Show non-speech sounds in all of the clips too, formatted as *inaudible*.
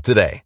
today.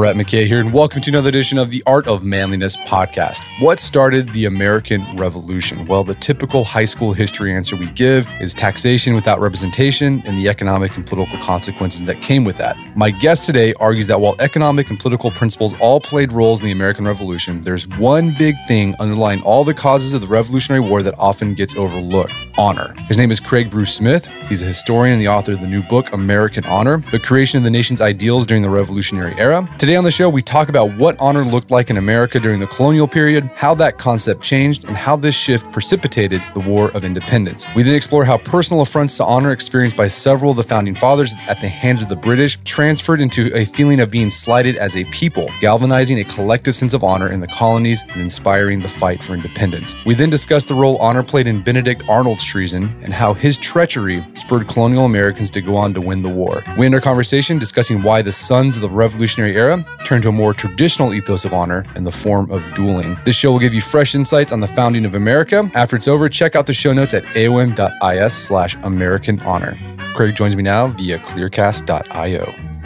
Brett McKay here, and welcome to another edition of the Art of Manliness podcast. What started the American Revolution? Well, the typical high school history answer we give is taxation without representation and the economic and political consequences that came with that. My guest today argues that while economic and political principles all played roles in the American Revolution, there's one big thing underlying all the causes of the Revolutionary War that often gets overlooked honor. His name is Craig Bruce Smith. He's a historian and the author of the new book, American Honor The Creation of the Nation's Ideals During the Revolutionary Era. Today on the show, we talk about what honor looked like in America during the colonial period, how that concept changed, and how this shift precipitated the War of Independence. We then explore how personal affronts to honor experienced by several of the founding fathers at the hands of the British transferred into a feeling of being slighted as a people, galvanizing a collective sense of honor in the colonies and inspiring the fight for independence. We then discuss the role honor played in Benedict Arnold's treason and how his treachery spurred colonial Americans to go on to win the war. We end our conversation discussing why the sons of the Revolutionary Era turned to a more traditional ethos of honor in the form of dueling. This show will give you fresh insights on the founding of America. After it's over, check out the show notes at aom.is slash American Honor. Craig joins me now via clearcast.io.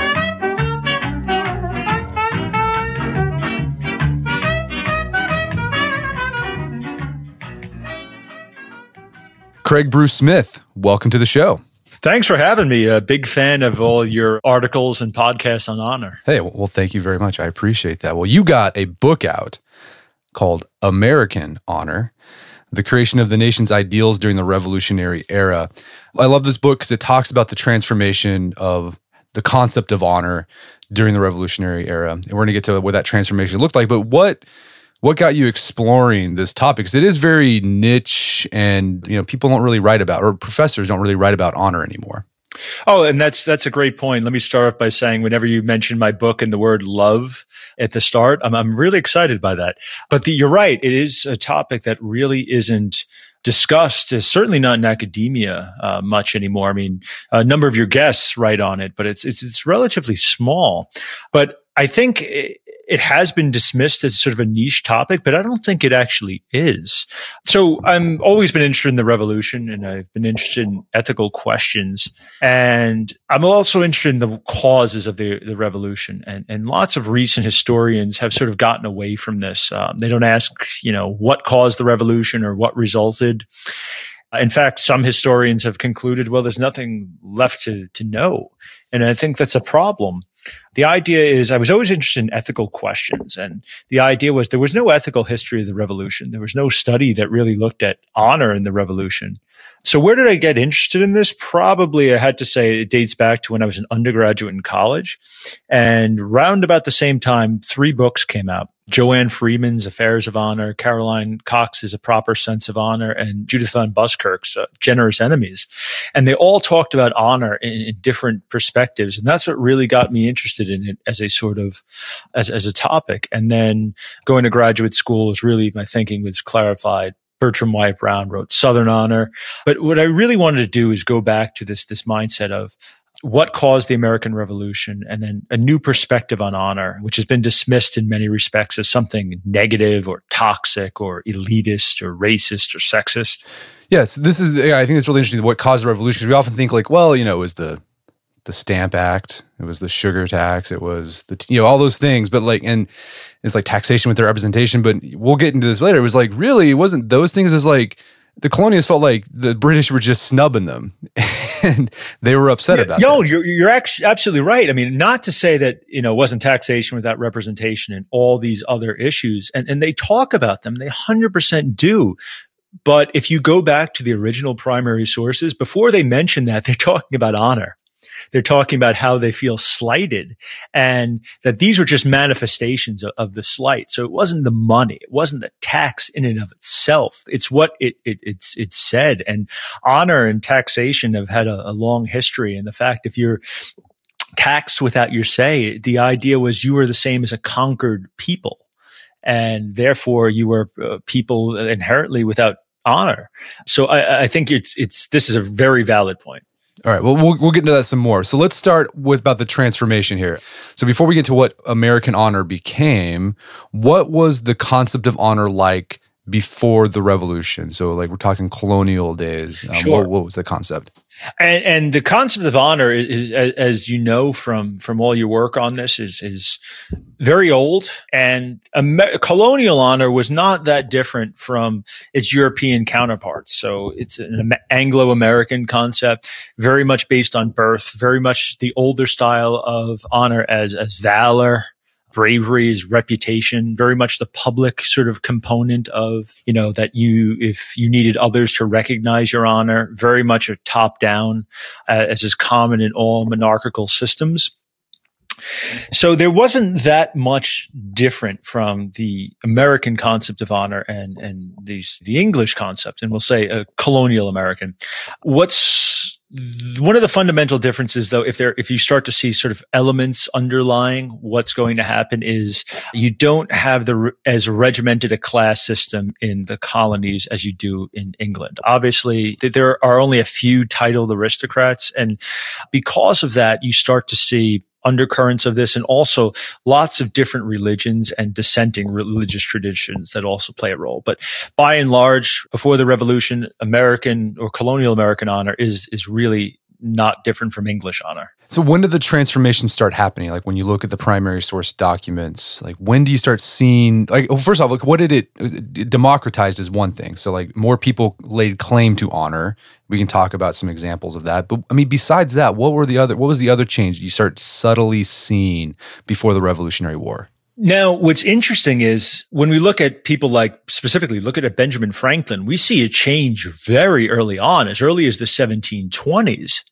Craig Bruce Smith, welcome to the show. Thanks for having me. A big fan of all your articles and podcasts on honor. Hey, well, thank you very much. I appreciate that. Well, you got a book out called American Honor The Creation of the Nation's Ideals During the Revolutionary Era. I love this book because it talks about the transformation of the concept of honor during the Revolutionary Era. And we're going to get to what that transformation looked like. But what what got you exploring this topic? Because it is very niche, and you know people don't really write about, or professors don't really write about honor anymore. Oh, and that's that's a great point. Let me start off by saying, whenever you mention my book and the word love at the start, I'm I'm really excited by that. But the, you're right; it is a topic that really isn't discussed is certainly not in academia uh, much anymore. I mean, a number of your guests write on it, but it's it's it's relatively small. But I think it, it has been dismissed as sort of a niche topic, but I don't think it actually is. So I'm always been interested in the revolution and I've been interested in ethical questions. And I'm also interested in the causes of the, the revolution. And, and lots of recent historians have sort of gotten away from this. Um, they don't ask, you know, what caused the revolution or what resulted. In fact, some historians have concluded, well, there's nothing left to, to know. And I think that's a problem. The idea is I was always interested in ethical questions. And the idea was there was no ethical history of the revolution. There was no study that really looked at honor in the revolution. So where did I get interested in this? Probably I had to say it dates back to when I was an undergraduate in college. And round about the same time, three books came out. Joanne Freeman's Affairs of Honor, Caroline Cox's A Proper Sense of Honor, and Judith Van Buskirk's uh, Generous Enemies. And they all talked about honor in, in, different perspectives. And that's what really got me interested in it as a sort of, as, as a topic. And then going to graduate school is really, my thinking was clarified Bertram Wyatt Brown wrote Southern Honor. But what I really wanted to do is go back to this, this mindset of what caused the American Revolution, and then a new perspective on honor, which has been dismissed in many respects as something negative or toxic or elitist or racist or sexist. Yes, this is. I think it's really interesting. What caused the revolution? Because we often think like, well, you know, it was the the Stamp Act, it was the sugar tax, it was the you know all those things. But like, and it's like taxation with their representation. But we'll get into this later. It was like really, it wasn't those things. As like the colonials felt like the British were just snubbing them, *laughs* and they were upset yeah, about. No, that. you're you're absolutely right. I mean, not to say that you know it wasn't taxation without representation and all these other issues, and and they talk about them. They hundred percent do. But if you go back to the original primary sources, before they mention that, they're talking about honor. They're talking about how they feel slighted and that these were just manifestations of, of, the slight. So it wasn't the money. It wasn't the tax in and of itself. It's what it, it it's, it's said. And honor and taxation have had a, a long history. And the fact if you're taxed without your say, the idea was you were the same as a conquered people. And therefore you were uh, people inherently without honor. So I, I think it's, it's, this is a very valid point. All right. Well, we'll we'll get into that some more. So let's start with about the transformation here. So before we get to what American honor became, what was the concept of honor like before the revolution? So like we're talking colonial days. Um, sure. What, what was the concept? And, and, the concept of honor is, as you know from from all your work on this, is is very old. And Amer- colonial honor was not that different from its European counterparts. So it's an Anglo American concept, very much based on birth, very much the older style of honor as as valor, bravery is reputation, very much the public sort of component of, you know, that you, if you needed others to recognize your honor, very much a top down, uh, as is common in all monarchical systems. So there wasn't that much different from the American concept of honor and, and these, the English concept, and we'll say a colonial American. What's one of the fundamental differences though if there if you start to see sort of elements underlying what's going to happen is you don't have the as regimented a class system in the colonies as you do in England. Obviously there are only a few titled aristocrats and because of that you start to see undercurrents of this and also lots of different religions and dissenting religious traditions that also play a role. But by and large, before the revolution, American or colonial American honor is, is really not different from English honor. So when did the transformation start happening? Like when you look at the primary source documents, like when do you start seeing like well, first off, like what did it, uh, it democratized is one thing. So like more people laid claim to honor. We can talk about some examples of that. But I mean, besides that, what were the other what was the other change you start subtly seeing before the Revolutionary War? Now, what's interesting is when we look at people like specifically look at Benjamin Franklin, we see a change very early on, as early as the 1720s.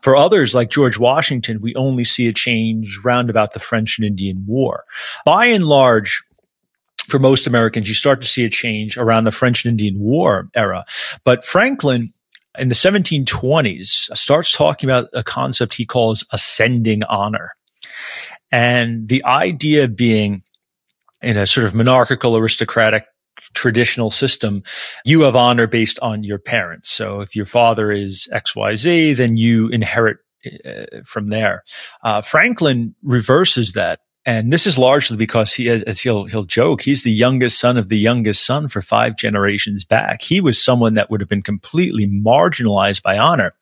For others like George Washington, we only see a change round about the French and Indian War. By and large, for most Americans, you start to see a change around the French and Indian War era. But Franklin in the 1720s starts talking about a concept he calls ascending honor. And the idea being in a sort of monarchical aristocratic traditional system, you have honor based on your parents. So if your father is XYZ, then you inherit uh, from there. Uh, Franklin reverses that. And this is largely because he, as he'll, he'll joke, he's the youngest son of the youngest son for five generations back. He was someone that would have been completely marginalized by honor.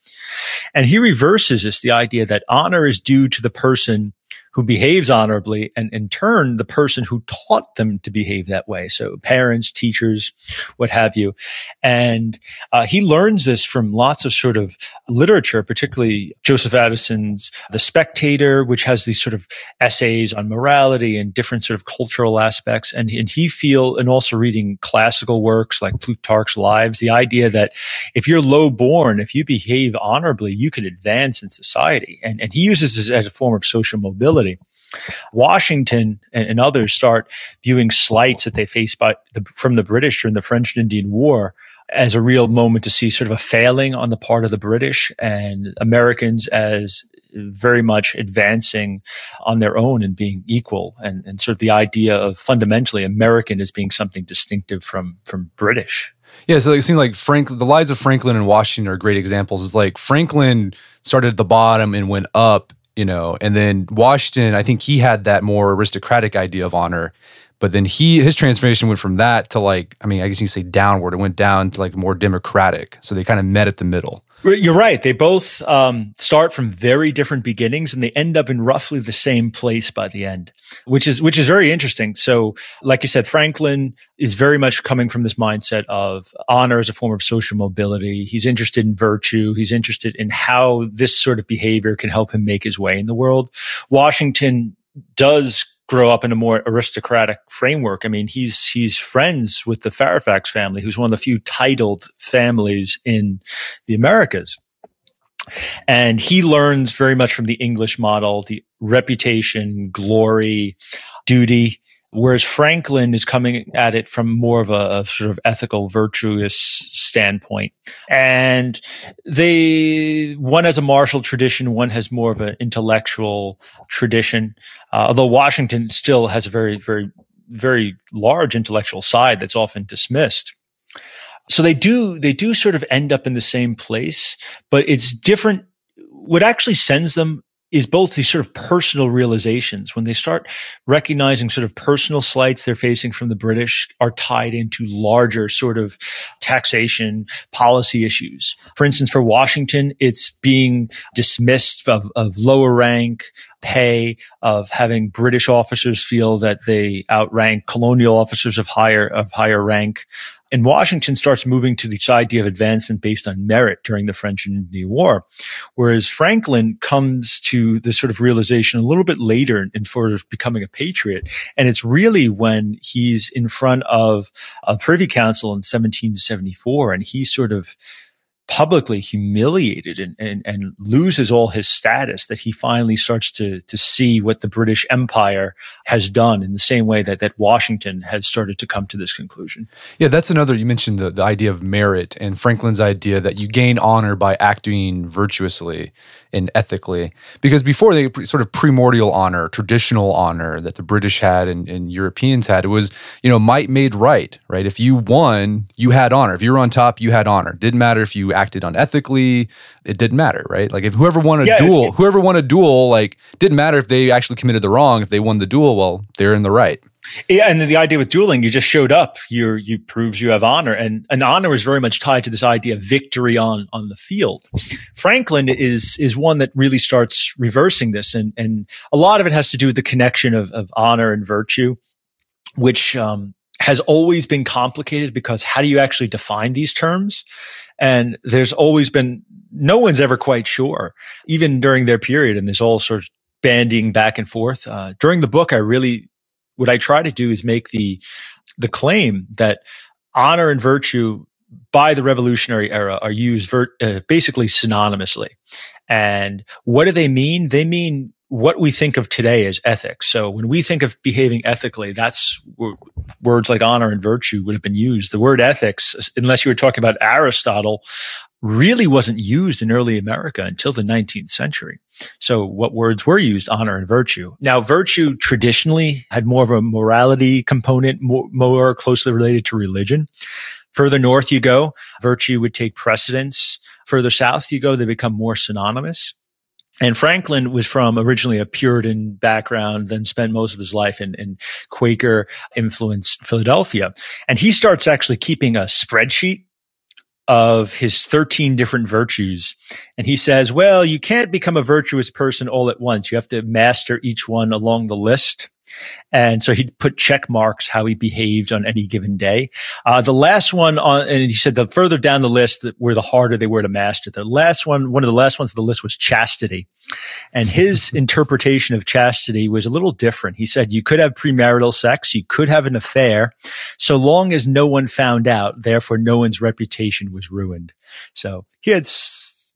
And he reverses this, the idea that honor is due to the person who behaves honorably and in turn the person who taught them to behave that way. So parents teachers what have you. And uh, he learns this from lots of sort of literature particularly joseph addison's the spectator which has these sort of essays on morality and different sort of cultural aspects. And, and he feel and also reading classical works like plutarch's lives the idea that if you're low born if you behave honorably you can advance in society. And, and he uses this as a form of social mobility Washington and, and, others start viewing slights that they faced by the, from the British during the French and Indian War as a real moment to see sort of a failing on the part of the British and Americans as very much advancing on their own and being equal and, and sort of the idea of fundamentally American as being something distinctive from from British. Yeah, so it seems like Frank, the lives of Franklin and Washington are great examples. Is like Franklin started at the bottom and went up you know, and then Washington, I think he had that more aristocratic idea of honor. But then he his transformation went from that to like, I mean, I guess you can say downward. It went down to like more democratic. So they kind of met at the middle. You're right. They both um, start from very different beginnings, and they end up in roughly the same place by the end, which is which is very interesting. So, like you said, Franklin is very much coming from this mindset of honor as a form of social mobility. He's interested in virtue. He's interested in how this sort of behavior can help him make his way in the world. Washington does grow up in a more aristocratic framework. I mean, he's he's friends with the Fairfax family, who's one of the few titled families in the Americas. And he learns very much from the English model, the reputation, glory, duty. Whereas Franklin is coming at it from more of a, a, sort of ethical, virtuous standpoint. And they, one has a martial tradition, one has more of an intellectual tradition. Uh, although Washington still has a very, very, very large intellectual side that's often dismissed. So they do, they do sort of end up in the same place, but it's different. What actually sends them is both these sort of personal realizations when they start recognizing sort of personal slights they're facing from the British are tied into larger sort of taxation policy issues. For instance, for Washington, it's being dismissed of, of lower rank pay, of having British officers feel that they outrank colonial officers of higher, of higher rank. And Washington starts moving to this idea of advancement based on merit during the French and Indian War. Whereas Franklin comes to this sort of realization a little bit later in sort of becoming a patriot. And it's really when he's in front of a privy council in 1774 and he sort of publicly humiliated and, and, and loses all his status that he finally starts to, to see what the British Empire has done in the same way that, that Washington has started to come to this conclusion. Yeah, that's another, you mentioned the, the idea of merit and Franklin's idea that you gain honor by acting virtuously and ethically. Because before they sort of primordial honor, traditional honor that the British had and, and Europeans had, it was, you know, might made right, right? If you won, you had honor. If you were on top, you had honor. Didn't matter if you acted unethically, it didn't matter, right? Like if whoever won a yeah, duel, it, whoever won a duel, like didn't matter if they actually committed the wrong. If they won the duel, well, they're in the right. Yeah, and the idea with dueling, you just showed up. You you proves you have honor, and and honor is very much tied to this idea of victory on on the field. Franklin is is one that really starts reversing this, and and a lot of it has to do with the connection of of honor and virtue, which um, has always been complicated because how do you actually define these terms? And there's always been no one's ever quite sure, even during their period, and there's all sorts of bandying back and forth. Uh, during the book, I really what I try to do is make the the claim that honor and virtue by the revolutionary era are used ver- uh, basically synonymously. And what do they mean? They mean what we think of today as ethics. So when we think of behaving ethically, that's words like honor and virtue would have been used. The word ethics, unless you were talking about Aristotle, really wasn't used in early America until the 19th century. So what words were used? Honor and virtue. Now, virtue traditionally had more of a morality component, more, more closely related to religion. Further north you go, virtue would take precedence. Further south you go, they become more synonymous. And Franklin was from originally a Puritan background, then spent most of his life in, in Quaker influenced Philadelphia. And he starts actually keeping a spreadsheet of his 13 different virtues. And he says, well, you can't become a virtuous person all at once. You have to master each one along the list. And so he'd put check marks how he behaved on any given day. Uh, the last one on, and he said the further down the list that were the harder they were to master. The last one, one of the last ones on the list was chastity. And his *laughs* interpretation of chastity was a little different. He said you could have premarital sex, you could have an affair, so long as no one found out, therefore no one's reputation was ruined. So he had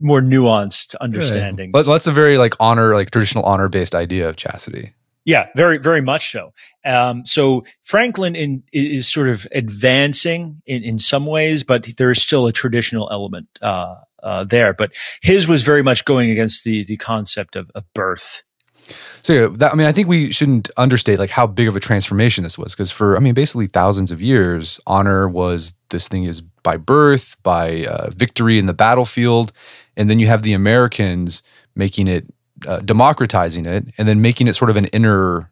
more nuanced understanding. But that's a very like honor, like traditional honor based idea of chastity. Yeah, very, very much so. Um, so Franklin in, is sort of advancing in, in some ways, but there is still a traditional element uh, uh, there. But his was very much going against the the concept of, of birth. So that, I mean, I think we shouldn't understate like how big of a transformation this was, because for I mean, basically thousands of years, honor was this thing is by birth, by uh, victory in the battlefield, and then you have the Americans making it uh, democratizing it and then making it sort of an inner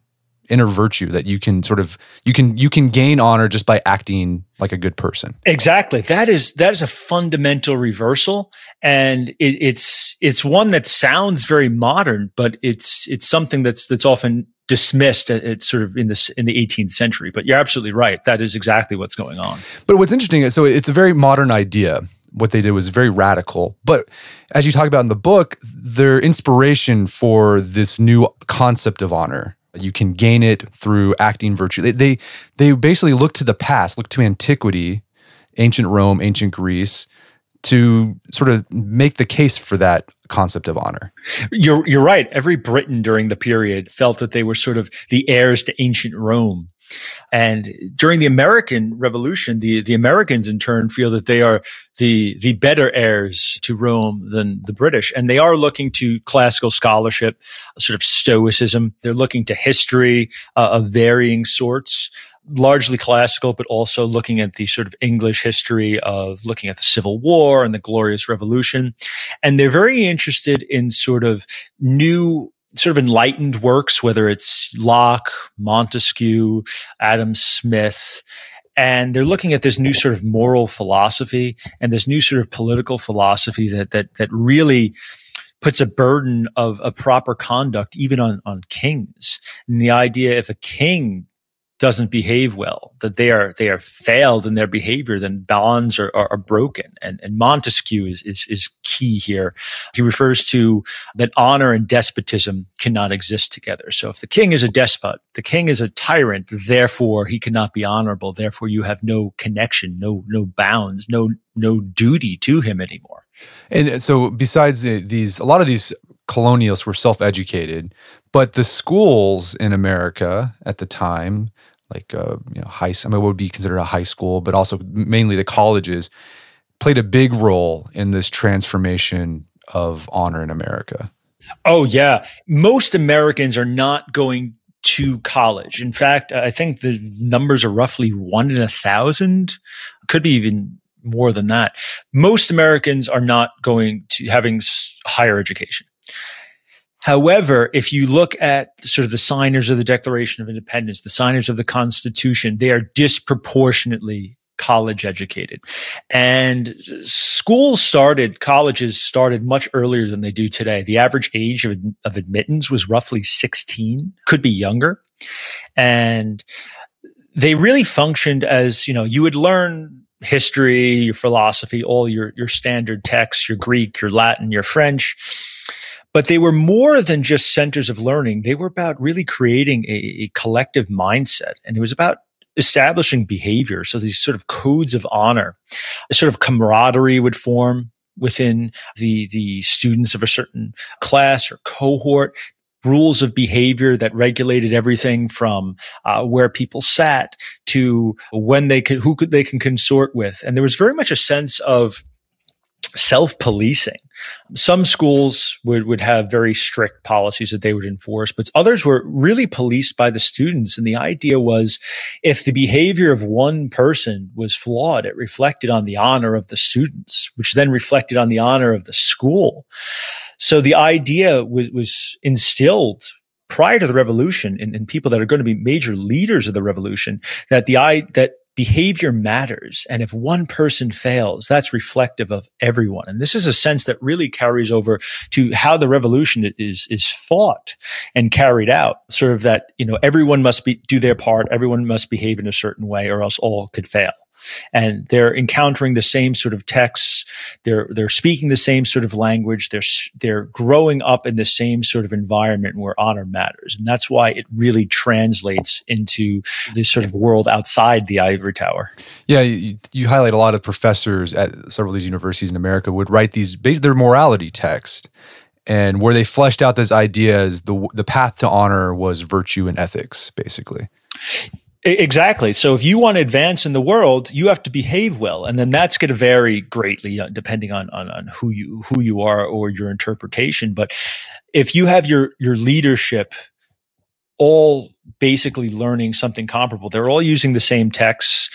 inner virtue that you can sort of you can you can gain honor just by acting like a good person. Exactly. That is that is a fundamental reversal. And it, it's it's one that sounds very modern but it's it's something that's that's often dismissed at, at, sort of in this in the 18th century. But you're absolutely right. That is exactly what's going on. But what's interesting is so it's a very modern idea what they did was very radical but as you talk about in the book their inspiration for this new concept of honor you can gain it through acting virtue they they, they basically look to the past look to antiquity ancient rome ancient greece to sort of make the case for that concept of honor. You're you're right. Every Briton during the period felt that they were sort of the heirs to ancient Rome. And during the American Revolution, the, the Americans in turn feel that they are the, the better heirs to Rome than the British. And they are looking to classical scholarship, sort of stoicism. They're looking to history uh, of varying sorts largely classical, but also looking at the sort of English history of looking at the Civil War and the Glorious Revolution. And they're very interested in sort of new sort of enlightened works, whether it's Locke, Montesquieu, Adam Smith, and they're looking at this new sort of moral philosophy and this new sort of political philosophy that that that really puts a burden of, of proper conduct even on on kings. And the idea if a king doesn't behave well, that they are they are failed in their behavior, then bonds are, are, are broken. And, and Montesquieu is, is, is key here. He refers to that honor and despotism cannot exist together. So if the king is a despot, the king is a tyrant, therefore he cannot be honorable. Therefore you have no connection, no no bounds, no no duty to him anymore. And so besides these, a lot of these colonials were self-educated, but the schools in America at the time like uh, you know high I mean what would be considered a high school, but also mainly the colleges played a big role in this transformation of honor in America. Oh yeah, most Americans are not going to college. In fact, I think the numbers are roughly one in a thousand, could be even more than that. Most Americans are not going to having higher education. However, if you look at sort of the signers of the Declaration of Independence, the signers of the Constitution, they are disproportionately college educated. And schools started, colleges started much earlier than they do today. The average age of, of admittance was roughly 16, could be younger. And they really functioned as, you know, you would learn history, your philosophy, all your, your standard texts, your Greek, your Latin, your French but they were more than just centers of learning. They were about really creating a, a collective mindset. And it was about establishing behavior. So these sort of codes of honor, a sort of camaraderie would form within the, the students of a certain class or cohort rules of behavior that regulated everything from uh, where people sat to when they could who could they can consort with and there was very much a sense of self-policing. Some schools would, would have very strict policies that they would enforce, but others were really policed by the students. And the idea was if the behavior of one person was flawed, it reflected on the honor of the students, which then reflected on the honor of the school. So the idea was, was instilled prior to the revolution in, in people that are going to be major leaders of the revolution that the i that behavior matters. And if one person fails, that's reflective of everyone. And this is a sense that really carries over to how the revolution is, is fought and carried out. Sort of that, you know, everyone must be, do their part. Everyone must behave in a certain way or else all could fail and they're encountering the same sort of texts. They're they're speaking the same sort of language. They're they're growing up in the same sort of environment where honor matters, and that's why it really translates into this sort of world outside the ivory tower. Yeah, you, you highlight a lot of professors at several of these universities in America would write these their morality text and where they fleshed out this idea as the the path to honor was virtue and ethics basically Exactly. So if you want to advance in the world, you have to behave well, and then that's going to vary greatly uh, depending on, on on who you who you are or your interpretation. But if you have your your leadership all basically learning something comparable, they're all using the same texts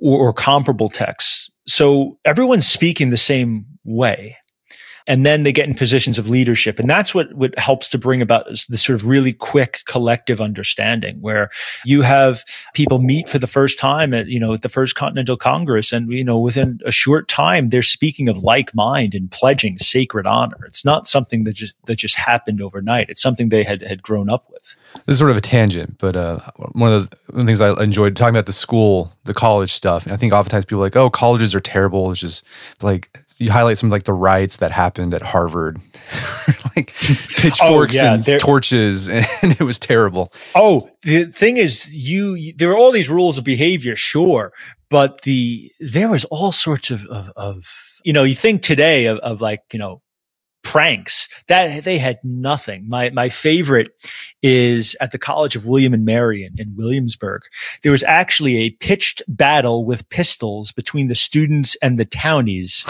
or, or comparable texts. So everyone's speaking the same way and then they get in positions of leadership. And that's what, what helps to bring about this sort of really quick collective understanding where you have people meet for the first time at, you know, at the first Continental Congress. And, you know, within a short time, they're speaking of like mind and pledging sacred honor. It's not something that just, that just happened overnight. It's something they had, had grown up with. This is sort of a tangent, but uh, one of the, one of the things I enjoyed talking about the school, the college stuff. I think oftentimes people are like, oh, colleges are terrible. It's just like you highlight some like the riots that happened at Harvard, *laughs* like *laughs* pitchforks oh, yeah, and torches, *laughs* and it was terrible. Oh, the thing is, you there were all these rules of behavior, sure, but the there was all sorts of of, of you know you think today of, of like you know pranks that they had nothing. My my favorite is at the College of William and Mary in, in Williamsburg. There was actually a pitched battle with pistols between the students and the townies.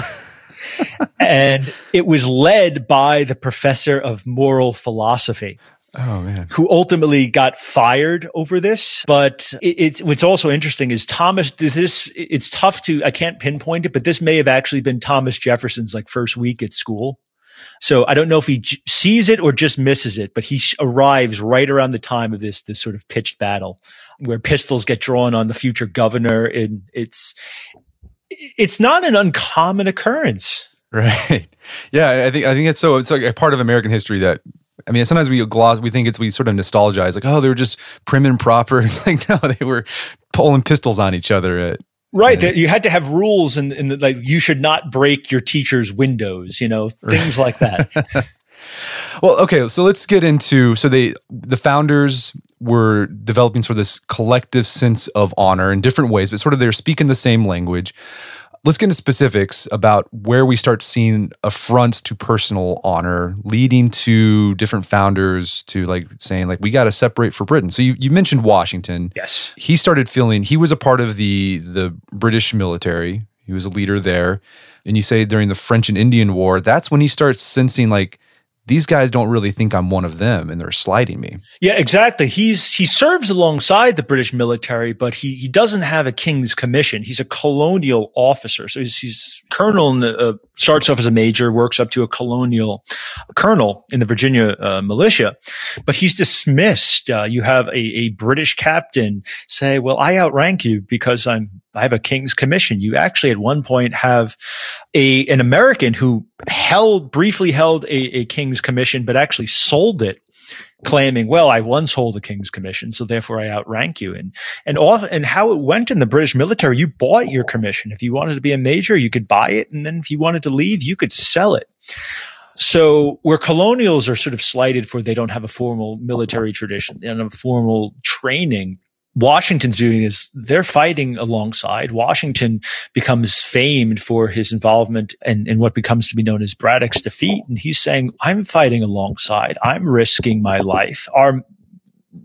*laughs* and it was led by the professor of moral philosophy. Oh man. Who ultimately got fired over this. But it, it's what's also interesting is Thomas this it's tough to I can't pinpoint it, but this may have actually been Thomas Jefferson's like first week at school. So I don't know if he j- sees it or just misses it, but he sh- arrives right around the time of this this sort of pitched battle where pistols get drawn on the future governor and it's it's not an uncommon occurrence. Right. *laughs* Yeah, I think I think it's so it's like a part of American history that I mean, sometimes we gloss, we think it's, we sort of nostalgize, like, oh, they were just prim and proper. *laughs* It's like, no, they were pulling pistols on each other at, Right. Yeah. You had to have rules and, and like you should not break your teacher's windows, you know, things like that. *laughs* well, okay, so let's get into so they the founders were developing sort of this collective sense of honor in different ways, but sort of they're speaking the same language let's get into specifics about where we start seeing affronts to personal honor leading to different founders to like saying like we got to separate for britain. So you, you mentioned washington. Yes. He started feeling he was a part of the the british military. He was a leader there. And you say during the french and indian war that's when he starts sensing like these guys don't really think I'm one of them and they're sliding me. Yeah, exactly. He's he serves alongside the British military, but he he doesn't have a king's commission. He's a colonial officer. So he's, he's colonel in the, uh, starts off as a major, works up to a colonial colonel in the Virginia uh, militia, but he's dismissed. Uh, you have a, a British captain say, "Well, I outrank you because I'm I have a king's commission. You actually at one point have a an American who held briefly held a, a king's commission, but actually sold it claiming, well, I once hold a king's commission, so therefore I outrank you. And and off and how it went in the British military, you bought your commission. If you wanted to be a major, you could buy it, and then if you wanted to leave, you could sell it. So where colonials are sort of slighted for they don't have a formal military tradition and a formal training, Washington's doing is they're fighting alongside. Washington becomes famed for his involvement in, in what becomes to be known as Braddock's defeat. And he's saying, I'm fighting alongside. I'm risking my life. Our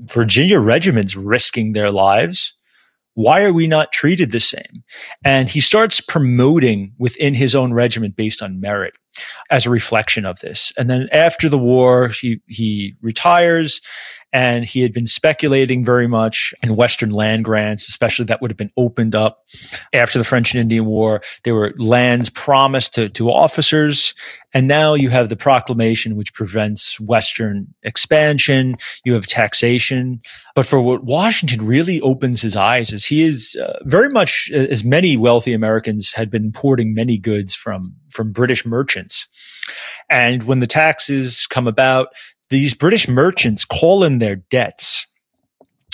Virginia regiments risking their lives. Why are we not treated the same? And he starts promoting within his own regiment based on merit as a reflection of this. And then after the war, he, he retires and he had been speculating very much in Western land grants, especially that would have been opened up after the French and Indian War. There were lands promised to, to officers. And now you have the proclamation, which prevents Western expansion. You have taxation. But for what Washington really opens his eyes is he is uh, very much, as many wealthy Americans had been importing many goods from, from British merchants. And when the taxes come about, these British merchants call in their debts.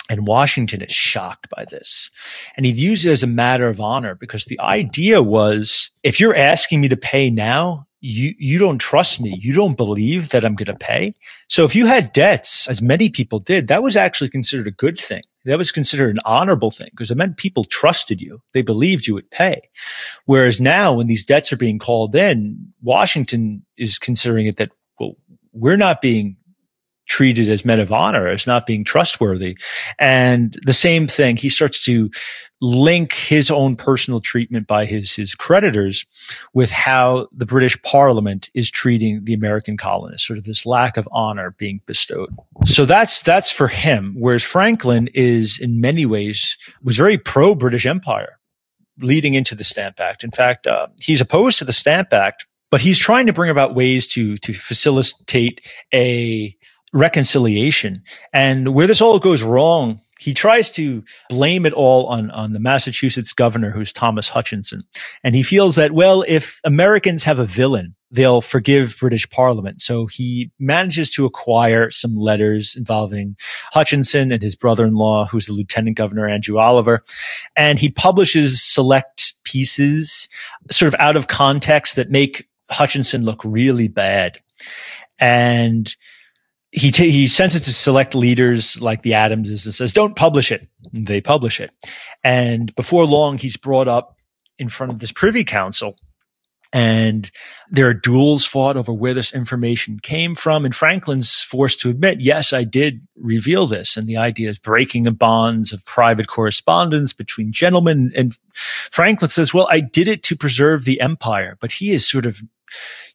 And Washington is shocked by this. And he views it as a matter of honor because the idea was if you're asking me to pay now, you, you don't trust me. You don't believe that I'm going to pay. So if you had debts, as many people did, that was actually considered a good thing. That was considered an honorable thing because it meant people trusted you. They believed you would pay. Whereas now when these debts are being called in, Washington is considering it that, well, we're not being treated as men of honor, as not being trustworthy. And the same thing, he starts to link his own personal treatment by his, his creditors with how the British Parliament is treating the American colonists, sort of this lack of honor being bestowed. So that's, that's for him. Whereas Franklin is in many ways, was very pro British Empire leading into the Stamp Act. In fact, uh, he's opposed to the Stamp Act but he's trying to bring about ways to to facilitate a reconciliation. And where this all goes wrong, he tries to blame it all on, on the Massachusetts governor, who's Thomas Hutchinson. And he feels that, well, if Americans have a villain, they'll forgive British Parliament. So he manages to acquire some letters involving Hutchinson and his brother-in-law, who's the Lieutenant Governor Andrew Oliver. And he publishes select pieces sort of out of context that make Hutchinson look really bad. And he t- he sends it to select leaders like the Adamses and says, "Don't publish it." They publish it, and before long, he's brought up in front of this Privy Council, and there are duels fought over where this information came from. And Franklin's forced to admit, "Yes, I did reveal this." And the idea is breaking the bonds of private correspondence between gentlemen. And Franklin says, "Well, I did it to preserve the empire," but he is sort of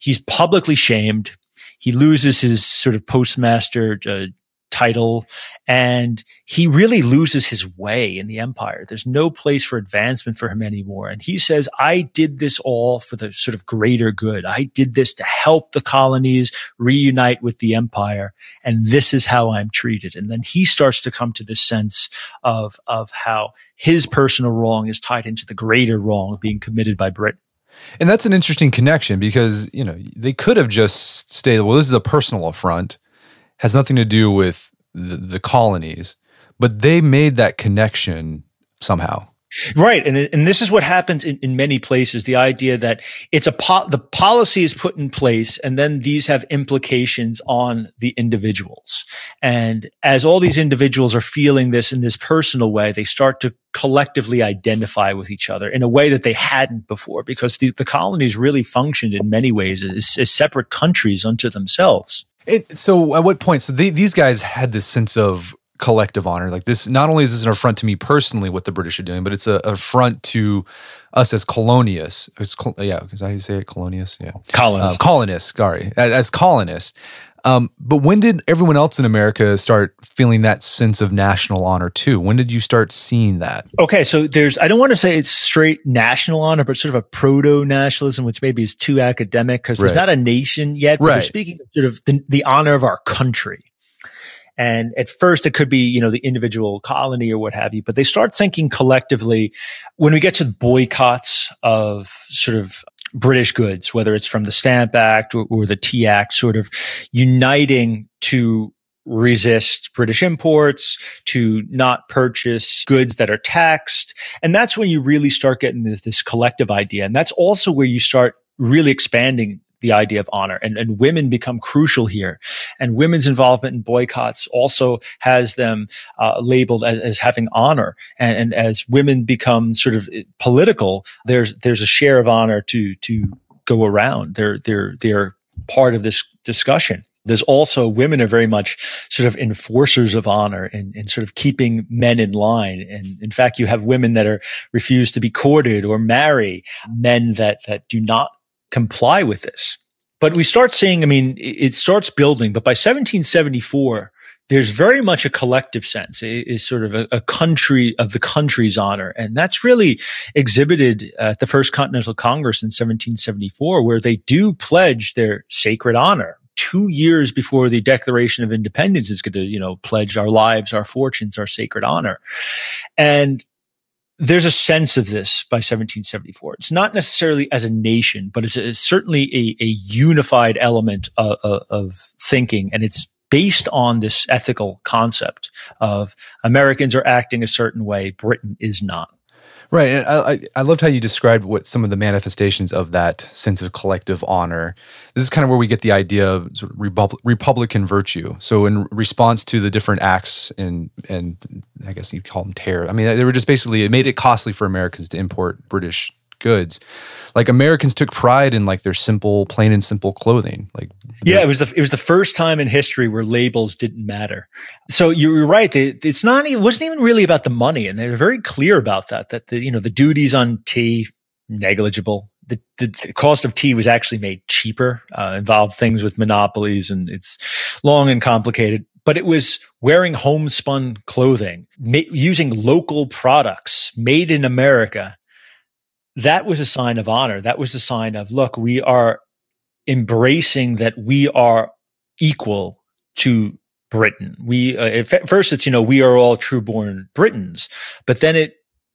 he's publicly shamed he loses his sort of postmaster uh, title and he really loses his way in the empire. There's no place for advancement for him anymore. And he says, I did this all for the sort of greater good. I did this to help the colonies reunite with the empire. And this is how I'm treated. And then he starts to come to this sense of, of how his personal wrong is tied into the greater wrong being committed by Britain. And that's an interesting connection because, you know, they could have just stated, well, this is a personal affront, has nothing to do with the, the colonies, but they made that connection somehow. Right. And, and this is what happens in, in many places. The idea that it's a, po- the policy is put in place and then these have implications on the individuals. And as all these individuals are feeling this in this personal way, they start to collectively identify with each other in a way that they hadn't before because the, the colonies really functioned in many ways as, as separate countries unto themselves. It, so at what point? So they, these guys had this sense of collective honor. Like this, not only is this an affront to me personally, what the British are doing, but it's an affront to us as colonists. It's, yeah, that how you say it? Colonists? Yeah. Colonists. Uh, colonists, sorry. As, as colonists. Um, but when did everyone else in America start feeling that sense of national honor too? When did you start seeing that? Okay, so there's I don't want to say it's straight national honor, but sort of a proto nationalism, which maybe is too academic because right. there's not a nation yet. But right. they're speaking sort of the, the honor of our country. And at first it could be, you know, the individual colony or what have you, but they start thinking collectively when we get to the boycotts of sort of British goods, whether it's from the Stamp Act or, or the Tea Act, sort of uniting to resist British imports, to not purchase goods that are taxed. And that's when you really start getting this, this collective idea. And that's also where you start really expanding the idea of honor. And, and women become crucial here. And women's involvement in boycotts also has them uh, labeled as, as, having honor. And, and, as women become sort of political there's there's a share of honor to to go around. They're they're they're part of this discussion. There's also women are very much sort of enforcers of honor and, and sort of keeping men in line. And in fact, you have women that are refused to be courted or marry men that, that do not comply with this. But we start seeing, I mean, it starts building, but by 1774, there's very much a collective sense. It is sort of a, a, country of the country's honor. And that's really exhibited at the First Continental Congress in 1774, where they do pledge their sacred honor. Two years before the Declaration of Independence is going to, you know, pledge our lives, our fortunes, our sacred honor. And there's a sense of this by 1774. It's not necessarily as a nation, but it's, a, certainly a, a, unified element of, of thinking. And it's based on this ethical concept of Americans are acting a certain way, Britain is not. Right. And I, I loved how you described what some of the manifestations of that sense of collective honor. This is kind of where we get the idea of sort of Repub- Republican virtue. So, in response to the different acts and, and I guess you'd call them terror, I mean, they were just basically, it made it costly for Americans to import British goods. Like Americans took pride in like their simple, plain and simple clothing. Like yeah, it was the it was the first time in history where labels didn't matter. So you're right. They, it's not. It wasn't even really about the money, and they're very clear about that. That the you know the duties on tea negligible. The, the, the cost of tea was actually made cheaper. Uh, involved things with monopolies, and it's long and complicated but it was wearing homespun clothing, ma- using local products made in America that was a sign of honor. That was a sign of, look, we are embracing that we are equal to Britain. We uh, at first it's you know we are all true born Britons, but then it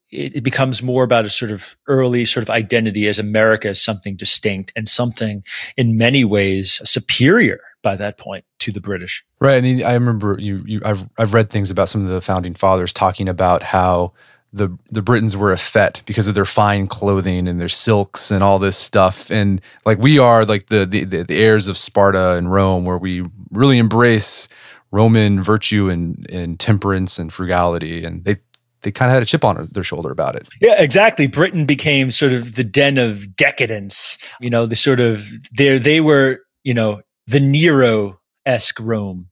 it, becomes more about a sort of early sort of identity as America as something distinct and something in many ways superior by that point to the British. Right. I mean, I remember you, you I've, I've read things about some of the founding fathers talking about how the, the Britons were a fete because of their fine clothing and their silks and all this stuff. And like we are like the, the, the heirs of Sparta and Rome, where we really embrace Roman virtue and, and temperance and frugality. And they they kind of had a chip on their shoulder about it. Yeah, exactly. Britain became sort of the den of decadence. You know, the sort of there they were, you know, the Nero esque Rome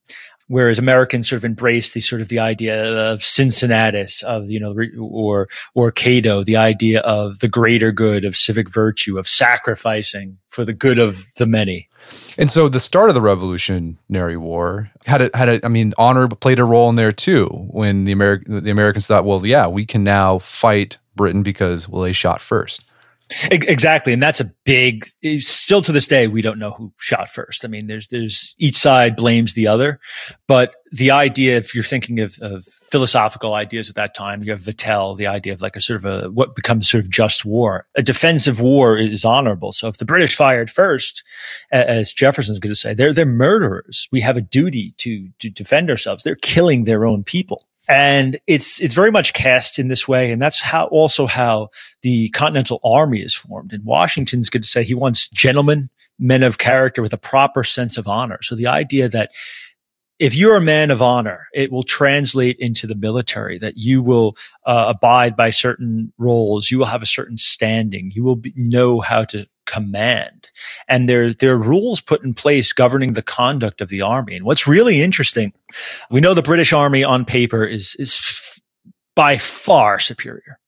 whereas Americans sort of embrace the sort of the idea of Cincinnatus, of you know, or or Cato, the idea of the greater good, of civic virtue, of sacrificing for the good of the many. And so, the start of the Revolutionary War had a, had a, I mean, honor played a role in there too. When the American the Americans thought, well, yeah, we can now fight Britain because well, they shot first. Exactly, and that's a big. Still to this day, we don't know who shot first. I mean, there's there's each side blames the other, but the idea, if you're thinking of, of philosophical ideas at that time, you have Vattel, the idea of like a sort of a what becomes sort of just war. A defensive war is honorable. So if the British fired first, as Jefferson's going to say, they're they're murderers. We have a duty to to defend ourselves. They're killing their own people and it's it's very much cast in this way and that's how also how the continental army is formed and washington's good to say he wants gentlemen men of character with a proper sense of honor so the idea that if you're a man of honor, it will translate into the military that you will uh, abide by certain roles. You will have a certain standing. You will be, know how to command. And there, there are rules put in place governing the conduct of the army. And what's really interesting, we know the British army on paper is, is f- by far superior.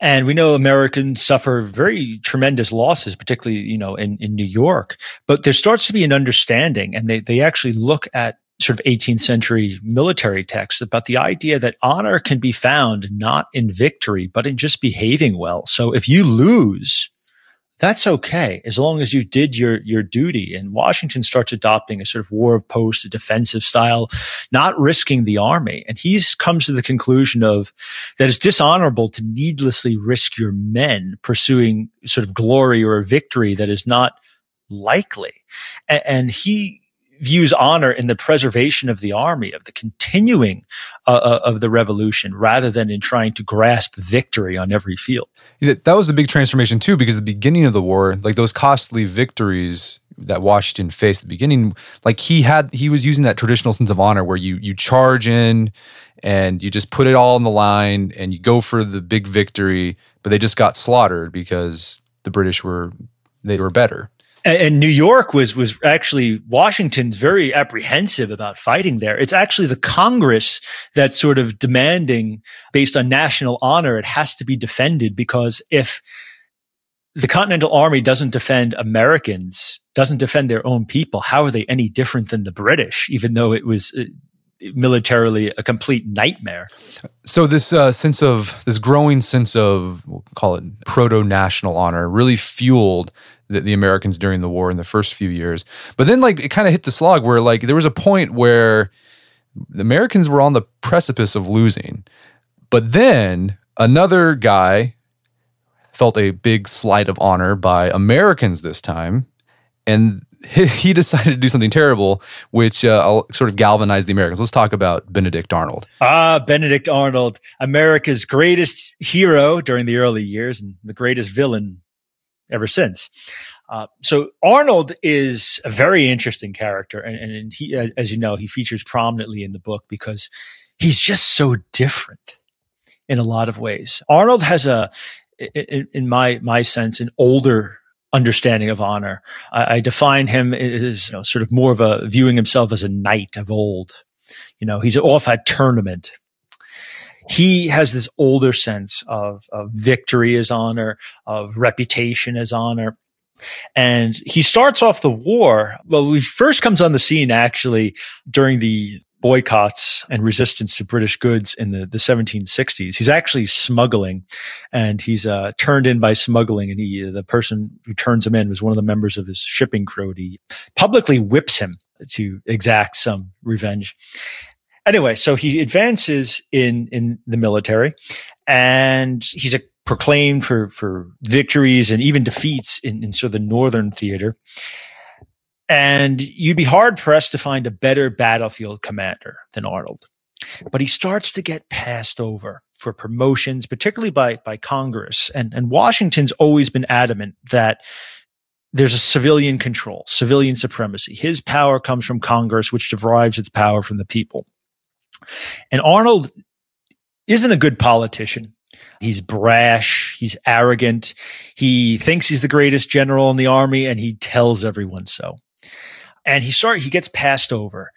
And we know Americans suffer very tremendous losses, particularly, you know, in, in New York. But there starts to be an understanding, and they, they actually look at sort of 18th century military texts about the idea that honor can be found not in victory, but in just behaving well. So if you lose, that's okay as long as you did your your duty. And Washington starts adopting a sort of war of post, a defensive style, not risking the army. And he comes to the conclusion of that it's dishonorable to needlessly risk your men pursuing sort of glory or a victory that is not likely. And, and he views honor in the preservation of the army, of the continuing uh, uh, of the revolution, rather than in trying to grasp victory on every field. That was a big transformation too, because the beginning of the war, like those costly victories that Washington faced at the beginning, like he had, he was using that traditional sense of honor where you you charge in and you just put it all on the line and you go for the big victory, but they just got slaughtered because the British were they were better and New York was was actually Washington's very apprehensive about fighting there. It's actually the Congress that's sort of demanding, based on national honor, it has to be defended because if the Continental Army doesn't defend Americans, doesn't defend their own people, how are they any different than the British? Even though it was uh, militarily a complete nightmare. So this uh, sense of this growing sense of we'll call it proto national honor really fueled the, the, Americans during the war in the first few years. But then like it kind of hit the slog where like there was a point where the Americans were on the precipice of losing. But then another guy felt a big slight of honor by Americans this time and *laughs* he decided to do something terrible, which uh, sort of galvanized the Americans. Let's talk about Benedict Arnold. Ah, Benedict Arnold, America's greatest hero during the early years and the greatest villain ever since. Uh, so Arnold is a very interesting character, and, and he, as you know, he features prominently in the book because he's just so different in a lot of ways. Arnold has a, in, in my my sense, an older understanding of honor. I, I define him as you know, sort of more of a viewing himself as a knight of old. You know, he's off at tournament. He has this older sense of, of victory as honor, of reputation as honor. And he starts off the war. Well, he first comes on the scene actually during the boycotts and resistance to British goods in the, the 1760s. He's actually smuggling and he's uh, turned in by smuggling. And he, the person who turns him in was one of the members of his shipping crew. He publicly whips him to exact some revenge. Anyway, so he advances in, in the military and he's a proclaimed for, for victories and even defeats in, in sort of the northern theater. And you'd be hard pressed to find a better battlefield commander than Arnold. But he starts to get passed over for promotions, particularly by, by Congress. And, and Washington's always been adamant that there's a civilian control, civilian supremacy. His power comes from Congress, which derives its power from the people. And Arnold isn't a good politician. He's brash. He's arrogant. He thinks he's the greatest general in the army and he tells everyone so and he start he gets passed over.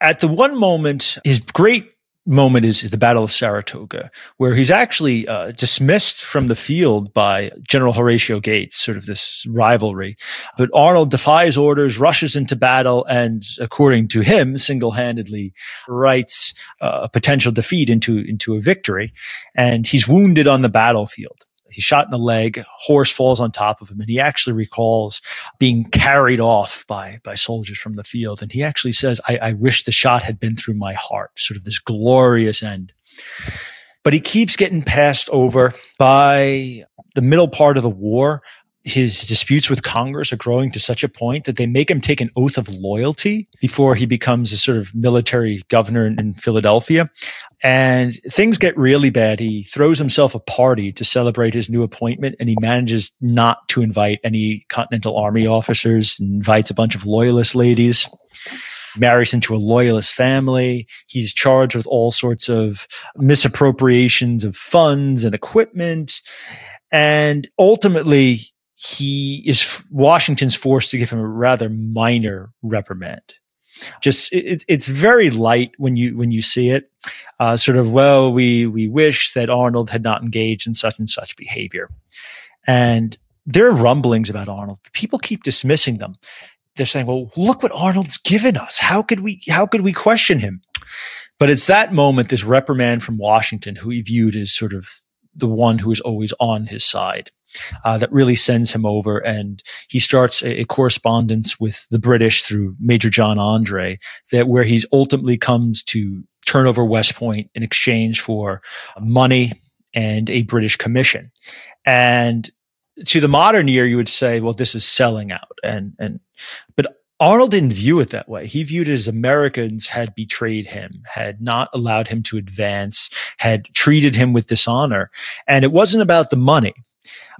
At the one moment, his great moment is the Battle of Saratoga, where he's actually uh, dismissed from the field by General Horatio Gates, sort of this rivalry. But Arnold defies orders, rushes into battle, and according to him, single-handedly writes uh, a potential defeat into into a victory. And he's wounded on the battlefield. He's shot in the leg. Horse falls on top of him, and he actually recalls being carried off by by soldiers from the field. And he actually says, I, "I wish the shot had been through my heart." Sort of this glorious end. But he keeps getting passed over by the middle part of the war his disputes with Congress are growing to such a point that they make him take an oath of loyalty before he becomes a sort of military governor in, Philadelphia. And things get really bad. He throws himself a party to celebrate his new appointment and he manages not to invite any Continental Army officers, and invites a bunch of loyalist ladies marries into a loyalist family. He's charged with all sorts of misappropriations of funds and equipment. And ultimately, he is Washington's forced to give him a rather minor reprimand. Just it, it's very light when you when you see it. Uh, sort of well, we we wish that Arnold had not engaged in such and such behavior, and there are rumblings about Arnold. People keep dismissing them. They're saying, "Well, look what Arnold's given us. How could we how could we question him?" But it's that moment, this reprimand from Washington, who he viewed as sort of the one who is always on his side uh, that really sends him over. And he starts a, a, correspondence with the British through Major John Andre, that where he ultimately comes to turn over West Point in exchange for money and a British commission. And to the modern ear, you would say, well, this is selling out. And, and, but Arnold didn't view it that way. He viewed it as Americans had betrayed him, had not allowed him to advance, had treated him with dishonor. And it wasn't about the money.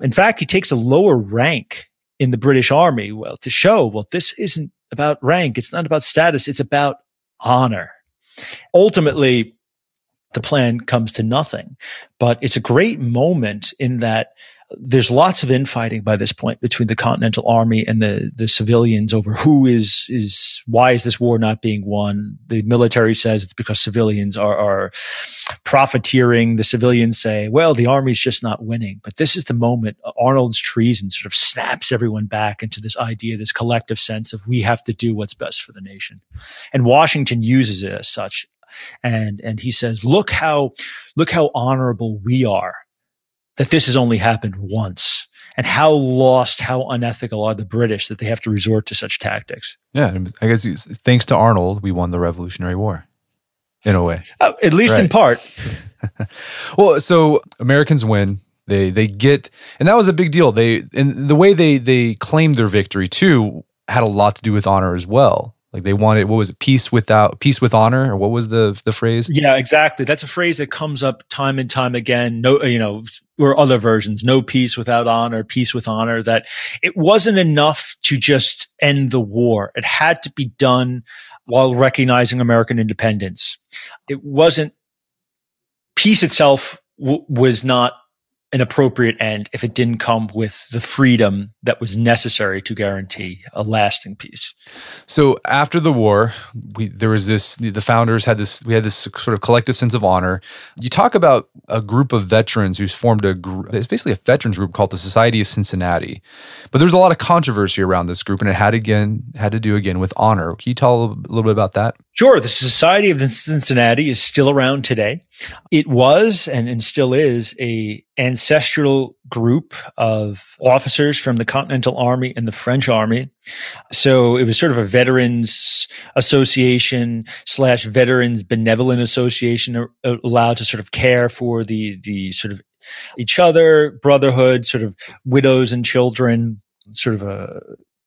In fact, he takes a lower rank in the British Army, well, to show, well, this isn't about rank. It's not about status. It's about honor. Ultimately, the plan comes to nothing, but it's a great moment in that there's lots of infighting by this point between the Continental Army and the the civilians over who is is why is this war not being won. The military says it's because civilians are are profiteering. The civilians say, well, the army's just not winning. But this is the moment Arnold's treason sort of snaps everyone back into this idea, this collective sense of we have to do what's best for the nation. And Washington uses it as such. And and he says, look how look how honorable we are that this has only happened once and how lost, how unethical are the British that they have to resort to such tactics. Yeah, I guess thanks to Arnold, we won the Revolutionary War in a way. Oh, at least right. in part. *laughs* well, so Americans win. They they get, and that was a big deal. They and the way they they claimed their victory too had a lot to do with honor as well. Like they wanted, what was it? Peace without peace with honor, or what was the the phrase? Yeah, exactly. That's a phrase that comes up time and time again. No, you know, or other versions, no peace without honor, peace with honor. That it wasn't enough to just end the war; it had to be done while recognizing American independence. It wasn't peace itself w- was not an appropriate end if it didn't come with the freedom that was necessary to guarantee a lasting peace. So after the war, we there was this the founders had this we had this sort of collective sense of honor. You talk about a group of veterans who's formed a group it's basically a veterans group called the Society of Cincinnati. But there's a lot of controversy around this group and it had again had to do again with honor. Can you tell a little bit about that? Sure. The Society of Cincinnati is still around today. It was and, and still is a ancestral group of officers from the Continental Army and the French Army. So it was sort of a veterans association slash veterans benevolent association allowed to sort of care for the, the sort of each other, brotherhood, sort of widows and children, sort of a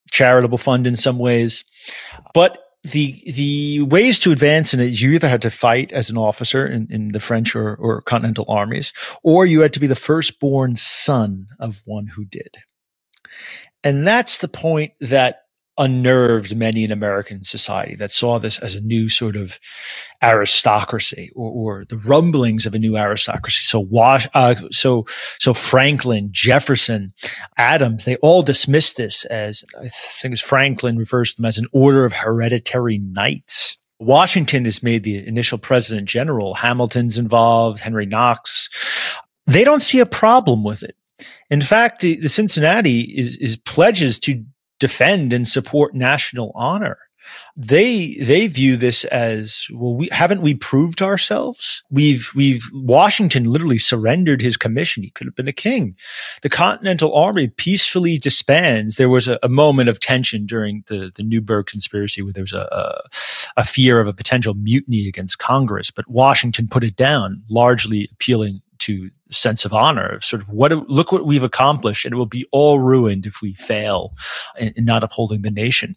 charitable fund in some ways. But the the ways to advance in it, you either had to fight as an officer in, in the French or, or continental armies, or you had to be the firstborn son of one who did. And that's the point that unnerved many in American society that saw this as a new sort of aristocracy or, or the rumblings of a new aristocracy. So, Wash, uh, so, so Franklin, Jefferson, Adams, they all dismissed this as, I think as Franklin refers to them as an order of hereditary knights. Washington is made the initial president general. Hamilton's involved, Henry Knox. They don't see a problem with it. In fact, the, the Cincinnati is, is pledges to defend and support national honor. They they view this as well. We haven't we proved ourselves. We've we've Washington literally surrendered his commission. He could have been a king. The Continental Army peacefully disbands. There was a, a moment of tension during the the Newburgh conspiracy where there was a, a a fear of a potential mutiny against Congress, but Washington put it down, largely appealing to sense of honor of sort of what look what we've accomplished and it will be all ruined if we fail in, in not upholding the nation.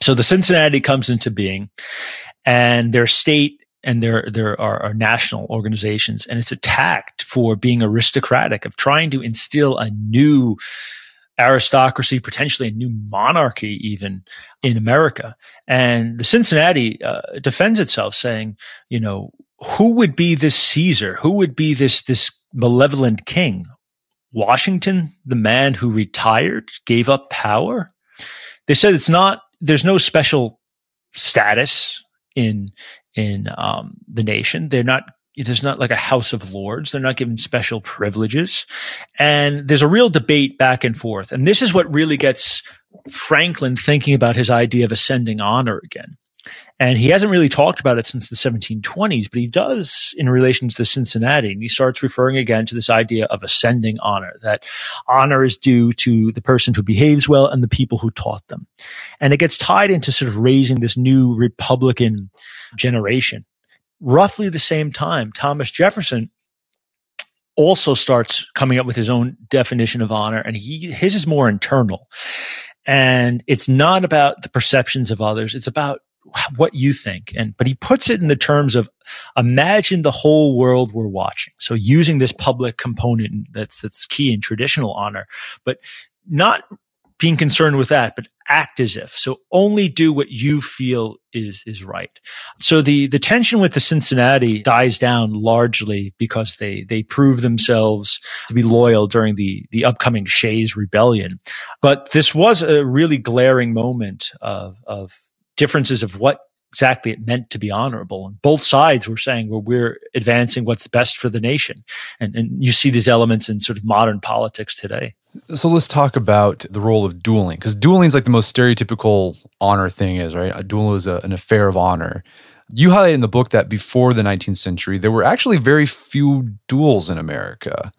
So the cincinnati comes into being and their state and there there are, are, national organizations and it's attacked for being aristocratic of trying to instill a new aristocracy potentially a new monarchy even in america. And the cincinnati uh, defends itself saying you know who would be this caesar who would be this this malevolent king. Washington, the man who retired, gave up power. They said it's not, there's no special status in, in, um, the nation. They're not, there's not like a house of lords. They're not given special privileges. And there's a real debate back and forth. And this is what really gets Franklin thinking about his idea of ascending honor again. And he hasn't really talked about it since the 1720s, but he does in relation to the Cincinnati. And he starts referring again to this idea of ascending honor, that honor is due to the person who behaves well and the people who taught them. And it gets tied into sort of raising this new Republican generation. Roughly the same time, Thomas Jefferson also starts coming up with his own definition of honor, and he his is more internal. And it's not about the perceptions of others. It's about what you think. And, but he puts it in the terms of imagine the whole world we're watching. So using this public component that's, that's key in traditional honor, but not being concerned with that, but act as if. So only do what you feel is, is right. So the, the tension with the Cincinnati dies down largely because they, they prove themselves to be loyal during the, the upcoming Shays rebellion. But this was a really glaring moment of, of differences of what exactly it meant to be honorable. And both sides were saying, well, we're advancing what's best for the nation. And, and you see these elements in sort of modern politics today. So let's talk about the role of dueling, because dueling is like the most stereotypical honor thing is, right? A duel is a, an affair of honor. You highlight in the book that before the 19th century, there were actually very few duels in America.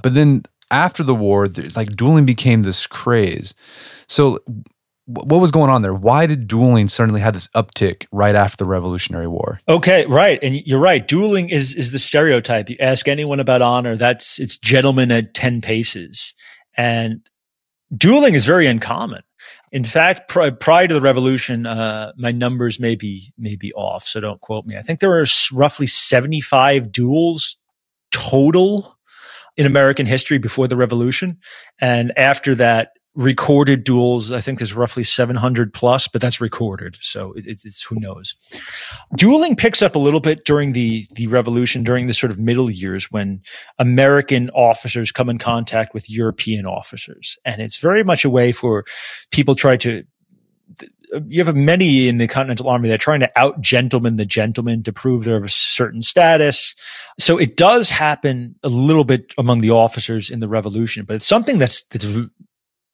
But then after the war, it's like dueling became this craze. So what was going on there? Why did dueling suddenly have this uptick right after the Revolutionary War? Okay, right, and you're right. Dueling is is the stereotype. You ask anyone about honor, that's it's gentlemen at ten paces, and dueling is very uncommon. In fact, pri- prior to the revolution, uh, my numbers may be may be off, so don't quote me. I think there were roughly seventy five duels total in American history before the revolution, and after that, recorded duels. I think there's roughly 700 plus, but that's recorded. So it, it's who knows. Dueling picks up a little bit during the, the revolution, during the sort of middle years when American officers come in contact with European officers. And it's very much a way for people try to you have many in the Continental Army that are trying to out gentleman the gentleman to prove they're of a certain status. So it does happen a little bit among the officers in the revolution, but it's something that's that's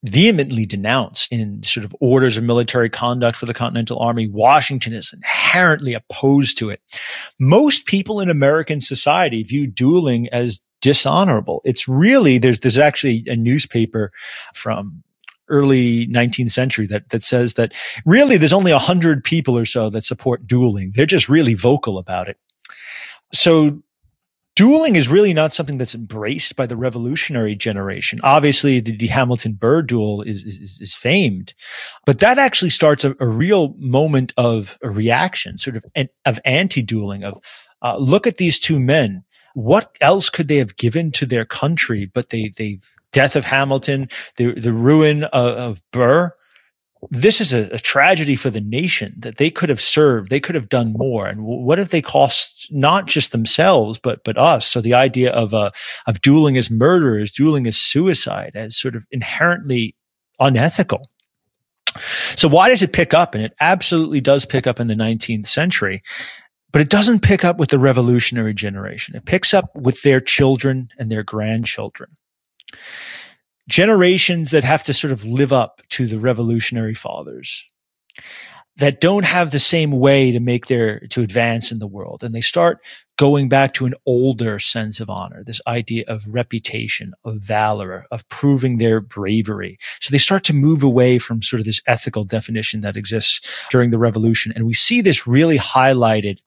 vehemently denounced in sort of orders of military conduct for the Continental Army. Washington is inherently opposed to it. Most people in American society view dueling as dishonorable. It's really, there's, there's actually a newspaper from early 19th century that, that says that really there's only a hundred people or so that support dueling. They're just really vocal about it. So dueling is really not something that's embraced by the revolutionary generation. Obviously, the, the Hamilton Burr duel is, is, is, famed, but that actually starts a, a, real moment of a reaction, sort of an, of anti-dueling. Of uh, look at these two men. What else could they have given to their country? But they they've death of Hamilton, the the ruin of, of Burr this is a, a, tragedy for the nation that they could have served they could have done more. And what if they cost not just themselves but but us? So the idea of uh of dueling as murder as dueling as suicide as sort of inherently unethical. So why does it pick up? And it absolutely does pick up in the 19th century but it doesn't pick up with the revolutionary generation. It picks up with their children and their grandchildren generations that have to sort of live up to the revolutionary fathers that don't have the same way to make their to advance in the world. And they start going back to an older sense of honor this idea of reputation of valor of proving their bravery. So they start to move away from sort of this ethical definition that exists during the revolution. And we see this really highlighted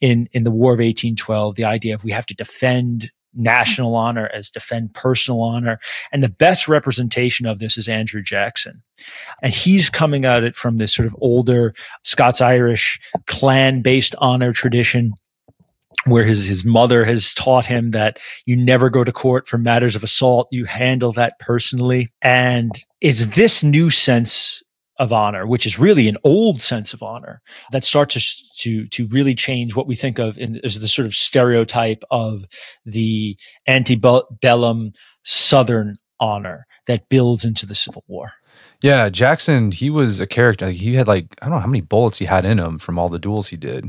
in in the war of 1812 the idea of we have to defend national honor as defend personal honor. And the best representation of this is Andrew Jackson. And he's coming at it from this sort of older Scots Irish clan based honor tradition where his, his mother has taught him that you never go to court for matters of assault. You handle that personally. And it's this new sense of honor, which is really an old sense of honor that starts to, to, to really change what we think of in, as the sort of stereotype of the antebellum Southern honor that builds into the Civil War. Yeah, Jackson, he was a character. He had like I don't know how many bullets he had in him from all the duels he did.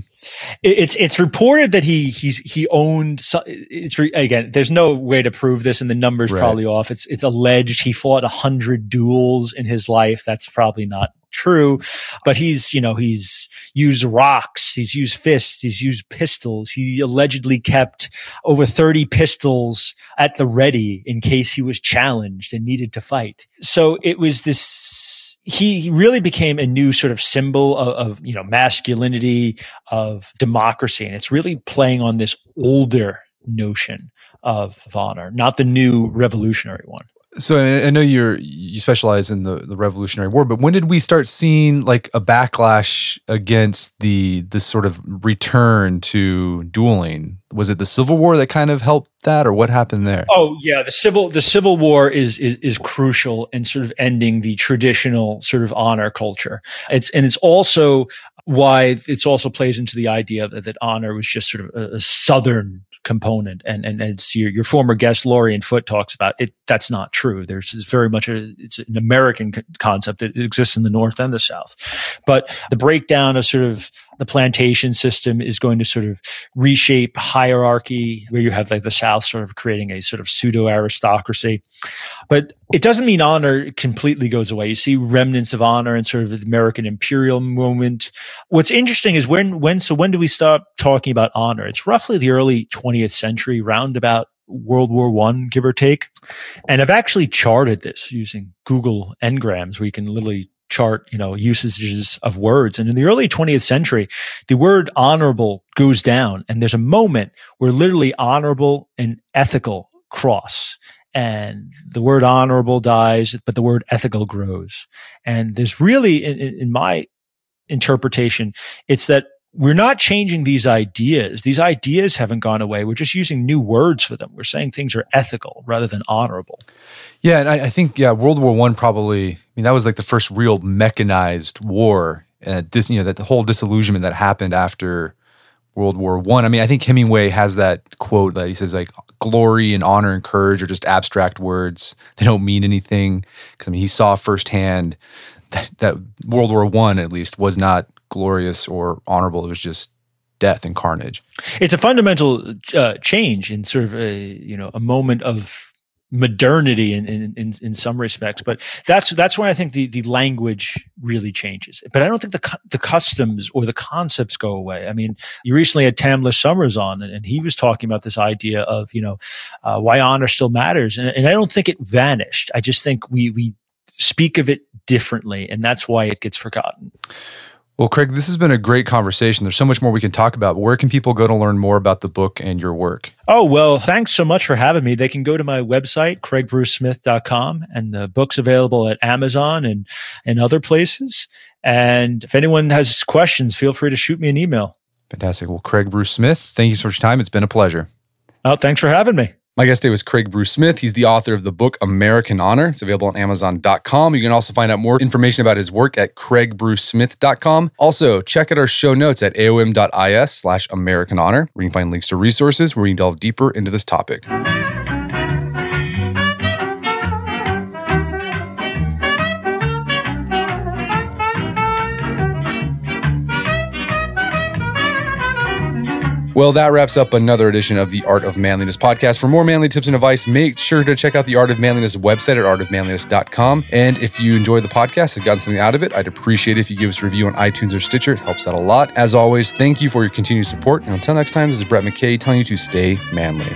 It's it's reported that he he's he owned. It's again, there's no way to prove this, and the numbers right. probably off. It's it's alleged he fought a hundred duels in his life. That's probably not true, but he's, you know, he's used rocks, he's used fists, he's used pistols. He allegedly kept over 30 pistols at the ready in case he was challenged and needed to fight. So it was this, he really became a new sort of symbol of, of you know, masculinity, of democracy. And it's really playing on this older notion of, of honor, not the new revolutionary one. So I know you're you specialize in the, the Revolutionary War, but when did we start seeing like a backlash against the this sort of return to dueling? Was it the Civil War that kind of helped that, or what happened there? Oh yeah, the civil the Civil War is is, is crucial in sort of ending the traditional sort of honor culture. It's and it's also why it's also plays into the idea that, that honor was just sort of a, a southern component. And, and as your, your former guest, Lorien Foot talks about it, that's not true. There's very much a, it's an American concept that exists in the North and the South. But the breakdown of sort of the plantation system is going to sort of reshape hierarchy where you have like the South sort of creating a sort of pseudo aristocracy. But it doesn't mean honor completely goes away. You see remnants of honor and sort of the American imperial moment. What's interesting is when, when, so when do we stop talking about honor? It's roughly the early 20th century, roundabout World War One, give or take. And I've actually charted this using Google Ngrams, where you can literally chart, you know, usages of words. And in the early 20th century, the word honorable goes down. And there's a moment where literally honorable and ethical cross. And the word honorable dies, but the word ethical grows. And there's really, in, in my interpretation, it's that we're not changing these ideas. These ideas haven't gone away. We're just using new words for them. We're saying things are ethical rather than honorable. Yeah, and I, I think yeah, World War One probably. I mean, that was like the first real mechanized war, and this you know that the whole disillusionment that happened after World War One. I. I mean, I think Hemingway has that quote that he says like glory and honor and courage are just abstract words. They don't mean anything because I mean he saw firsthand that, that World War One at least was not glorious or honorable. It was just death and carnage. It's a fundamental uh, change in sort of a you know a moment of modernity in, in, in, in, some respects. But that's that's why I think the, the language really changes. But I don't think the the customs or the concepts go away. I mean, you recently had Tamler Sommers on, and, and he was talking about this idea of you know uh, why honor still matters, and, and I don't think it vanished. I just think we we speak of it differently, and that's why it gets forgotten. Well, Craig, this has been a great conversation. There's so much more we can talk about. Where can people go to learn more about the book and your work? Oh, well, thanks so much for having me. They can go to my website, craigbrucesmith.com, and the book's available at Amazon and, and other places. And if anyone has questions, feel free to shoot me an email. Fantastic. Well, Craig Bruce Smith, thank you so much for your time. It's been a pleasure. Oh, thanks for having me. My guest today was Craig Bruce Smith. He's the author of the book American Honor. It's available on Amazon.com. You can also find out more information about his work at craigbrucesmith.com. Also, check out our show notes at aom.is slash American Honor, where you can find links to resources where you can delve deeper into this topic. Well, that wraps up another edition of the Art of Manliness podcast. For more manly tips and advice, make sure to check out the Art of Manliness website at artofmanliness.com. And if you enjoy the podcast, have gotten something out of it, I'd appreciate it if you give us a review on iTunes or Stitcher. It helps out a lot. As always, thank you for your continued support. And until next time, this is Brett McKay telling you to stay manly.